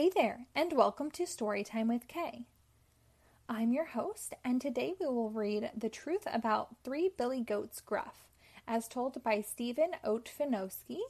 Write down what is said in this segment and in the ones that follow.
Hey there, and welcome to Storytime with K. I'm your host, and today we will read The Truth About Three Billy Goats Gruff, as told by Steven Otfinoski,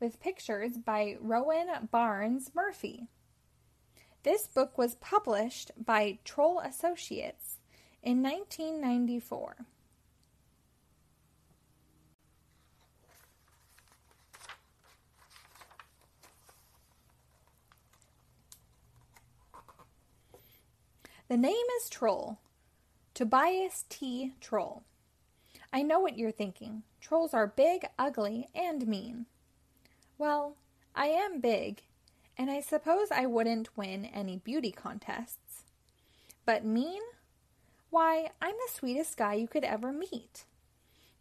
with pictures by Rowan Barnes Murphy. This book was published by Troll Associates in 1994. The name is Troll. Tobias T. Troll. I know what you're thinking. Trolls are big, ugly, and mean. Well, I am big, and I suppose I wouldn't win any beauty contests. But mean? Why, I'm the sweetest guy you could ever meet.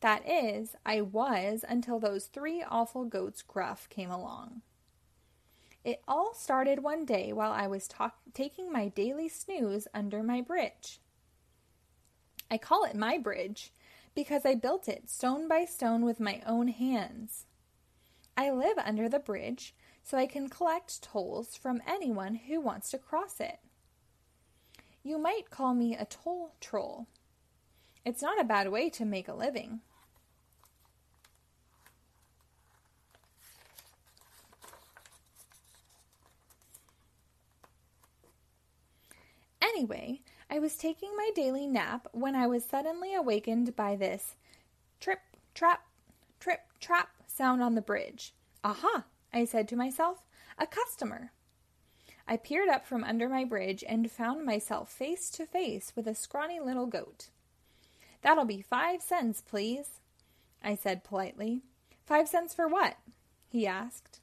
That is, I was until those three awful goats gruff came along. It all started one day while I was talk- taking my daily snooze under my bridge. I call it my bridge because I built it stone by stone with my own hands. I live under the bridge so I can collect tolls from anyone who wants to cross it. You might call me a toll troll. It's not a bad way to make a living. Anyway, I was taking my daily nap when I was suddenly awakened by this trip, trap, trip, trap sound on the bridge. Aha! I said to myself, a customer. I peered up from under my bridge and found myself face to face with a scrawny little goat. That'll be five cents, please, I said politely. Five cents for what? he asked.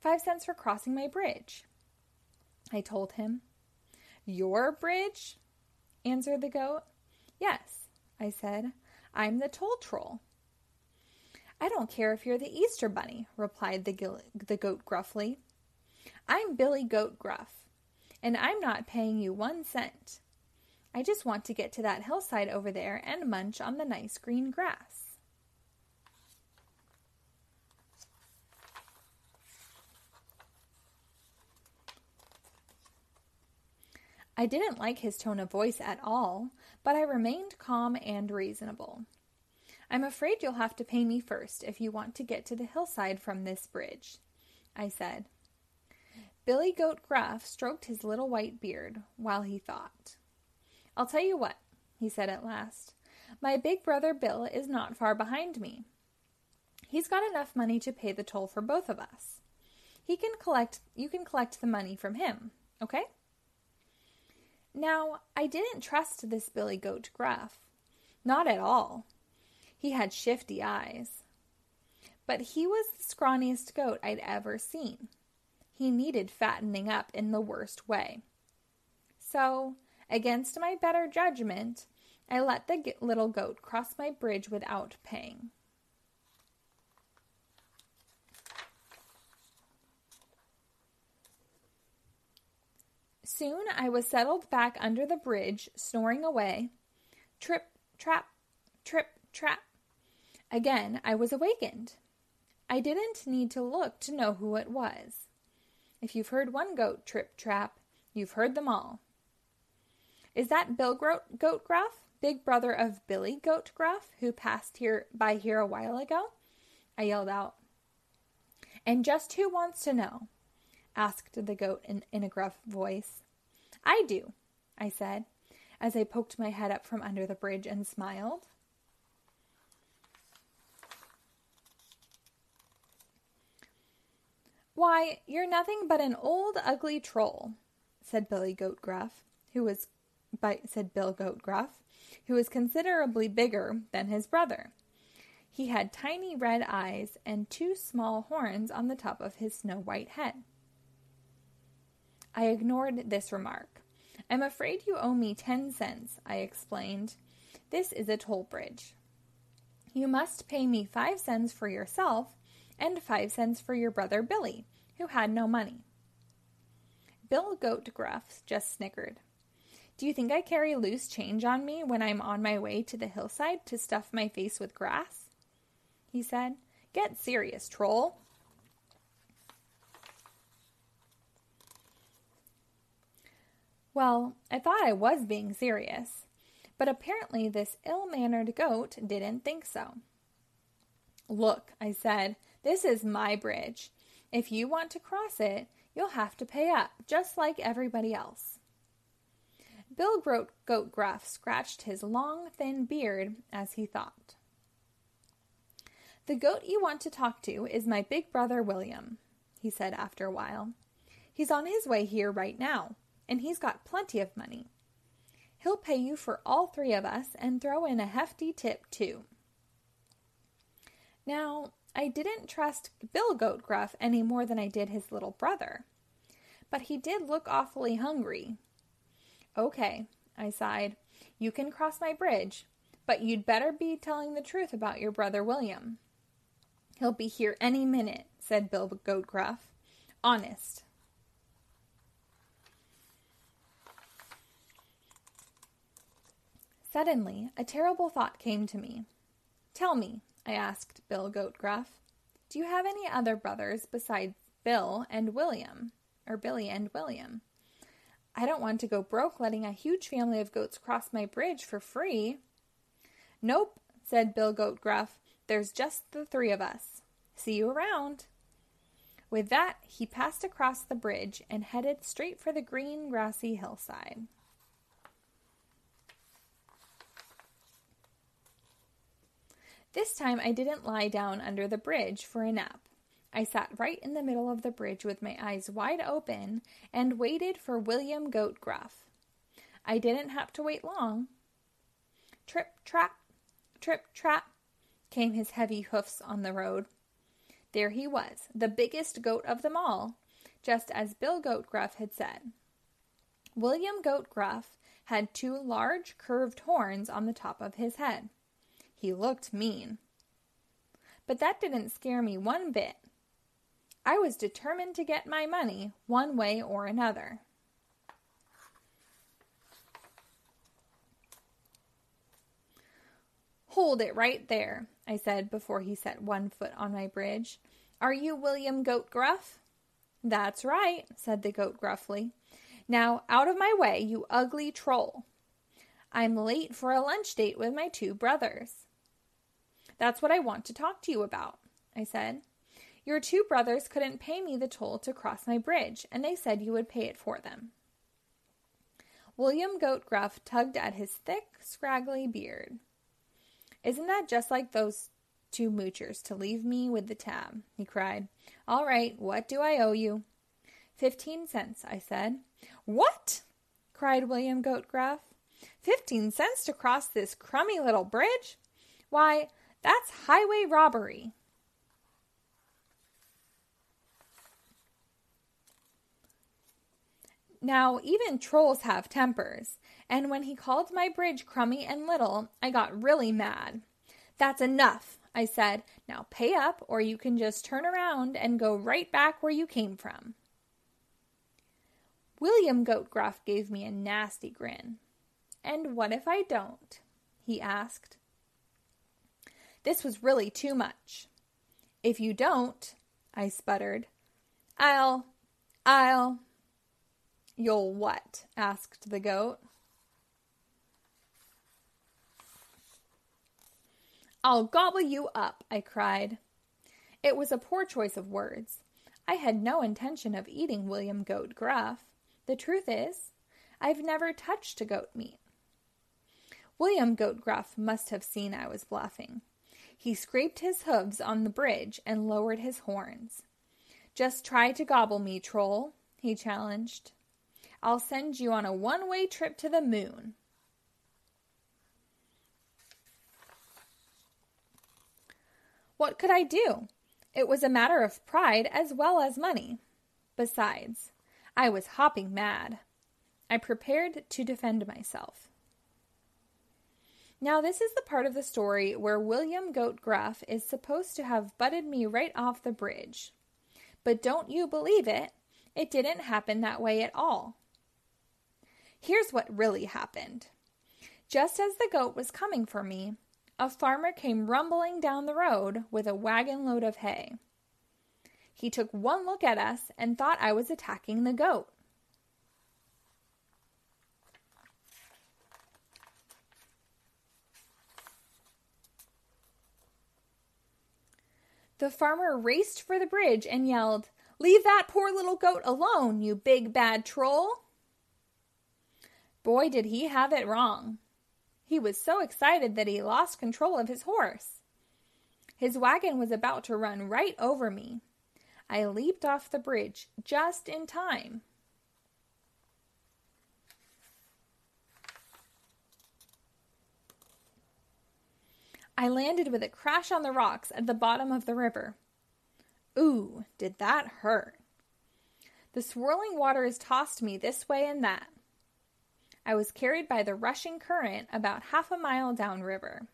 Five cents for crossing my bridge, I told him. Your bridge? answered the goat. Yes, I said. I'm the toll troll. I don't care if you're the Easter Bunny, replied the, gil- the goat gruffly. I'm Billy Goat Gruff, and I'm not paying you one cent. I just want to get to that hillside over there and munch on the nice green grass. I didn't like his tone of voice at all, but I remained calm and reasonable. I'm afraid you'll have to pay me first if you want to get to the hillside from this bridge, I said. Billy Goat Gruff stroked his little white beard while he thought. I'll tell you what, he said at last. My big brother Bill is not far behind me. He's got enough money to pay the toll for both of us. He can collect you can collect the money from him, okay? Now, I didn't trust this Billy Goat Gruff. Not at all. He had shifty eyes. But he was the scrawniest goat I'd ever seen. He needed fattening up in the worst way. So, against my better judgment, I let the little goat cross my bridge without paying. Soon I was settled back under the bridge, snoring away. Trip, trap, trip, trap. Again I was awakened. I didn't need to look to know who it was. If you've heard one goat trip trap, you've heard them all. Is that Bill Goat, Gruff, big brother of Billy Goat Gruff, who passed here by here a while ago? I yelled out. And just who wants to know? asked the goat in, in a gruff voice. I do, I said, as I poked my head up from under the bridge and smiled. Why, you're nothing but an old ugly troll, said Billy Goat Gruff, who was said Bill Goat Gruff, who was considerably bigger than his brother. He had tiny red eyes and two small horns on the top of his snow white head. I ignored this remark. I'm afraid you owe me ten cents, I explained. This is a toll bridge. You must pay me five cents for yourself and five cents for your brother Billy, who had no money. Bill Goat Gruff just snickered. Do you think I carry loose change on me when I'm on my way to the hillside to stuff my face with grass? He said. Get serious, troll. Well, I thought I was being serious, but apparently this ill mannered goat didn't think so. Look, I said, this is my bridge. If you want to cross it, you'll have to pay up, just like everybody else. Bill Goat Gruff scratched his long, thin beard as he thought. The goat you want to talk to is my big brother William, he said after a while. He's on his way here right now, and he's got plenty of money. He'll pay you for all three of us and throw in a hefty tip, too. Now, I didn't trust Bill Goat Gruff any more than I did his little brother, but he did look awfully hungry. Okay, I sighed. You can cross my bridge, but you'd better be telling the truth about your brother William. He'll be here any minute, said Bill Goat Gruff. Honest. Suddenly, a terrible thought came to me. Tell me, I asked Bill Goat Gruff, do you have any other brothers besides Bill and William, or Billy and William? I don't want to go broke letting a huge family of goats cross my bridge for free. Nope, said Bill Goat Gruff. There's just the three of us. See you around. With that, he passed across the bridge and headed straight for the green, grassy hillside. This time I didn't lie down under the bridge for a nap. I sat right in the middle of the bridge with my eyes wide open and waited for William Goat Gruff. I didn't have to wait long. Trip, trap, trip, trap, came his heavy hoofs on the road. There he was, the biggest goat of them all, just as Bill Goat Gruff had said. William Goat Gruff had two large curved horns on the top of his head. He looked mean. But that didn't scare me one bit. I was determined to get my money one way or another. Hold it right there, I said before he set one foot on my bridge. Are you William Goat Gruff? That's right, said the goat gruffly. Now out of my way, you ugly troll. I'm late for a lunch date with my two brothers. That's what I want to talk to you about, I said. Your two brothers couldn't pay me the toll to cross my bridge, and they said you would pay it for them. William Goat Gruff tugged at his thick, scraggly beard. Isn't that just like those two moochers to leave me with the tab? he cried. All right, what do I owe you? Fifteen cents, I said. What? cried William Goat Gruff. Fifteen cents to cross this crummy little bridge? Why, that's highway robbery. Now, even trolls have tempers, and when he called my bridge crummy and little, I got really mad. That's enough, I said. Now pay up, or you can just turn around and go right back where you came from. William Goat Gruff gave me a nasty grin. And what if I don't? he asked. This was really too much. If you don't, I sputtered, I'll, I'll. You'll what? asked the goat. I'll gobble you up, I cried. It was a poor choice of words. I had no intention of eating William Goat Gruff. The truth is, I've never touched a goat meat. William Goat Gruff must have seen I was bluffing. He scraped his hooves on the bridge and lowered his horns. Just try to gobble me, troll, he challenged. I'll send you on a one way trip to the moon. What could I do? It was a matter of pride as well as money. Besides, I was hopping mad. I prepared to defend myself. Now, this is the part of the story where William Goat Gruff is supposed to have butted me right off the bridge. But don't you believe it, it didn't happen that way at all. Here's what really happened. Just as the goat was coming for me, a farmer came rumbling down the road with a wagon load of hay. He took one look at us and thought I was attacking the goat. The farmer raced for the bridge and yelled, Leave that poor little goat alone, you big bad troll! Boy, did he have it wrong. He was so excited that he lost control of his horse. His wagon was about to run right over me. I leaped off the bridge just in time. I landed with a crash on the rocks at the bottom of the river. Ooh, did that hurt! The swirling waters tossed me this way and that. I was carried by the rushing current about half a mile downriver.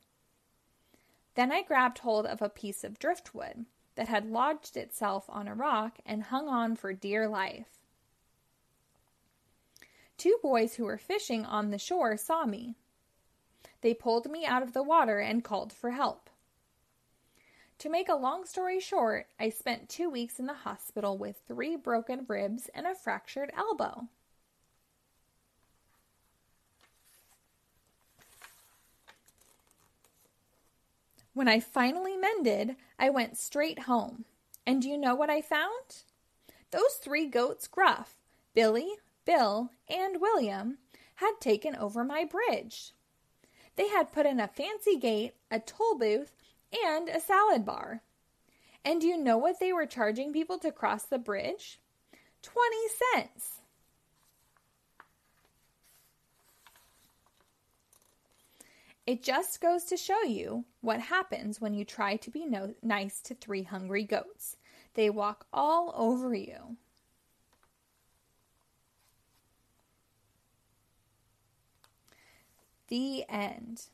Then I grabbed hold of a piece of driftwood that had lodged itself on a rock and hung on for dear life. Two boys who were fishing on the shore saw me. They pulled me out of the water and called for help. To make a long story short, I spent two weeks in the hospital with three broken ribs and a fractured elbow. When I finally mended, I went straight home. And do you know what I found? Those three goats, Gruff, Billy, Bill, and William, had taken over my bridge. They had put in a fancy gate, a toll booth, and a salad bar. And do you know what they were charging people to cross the bridge? 20 cents. It just goes to show you what happens when you try to be no- nice to three hungry goats. They walk all over you. The end.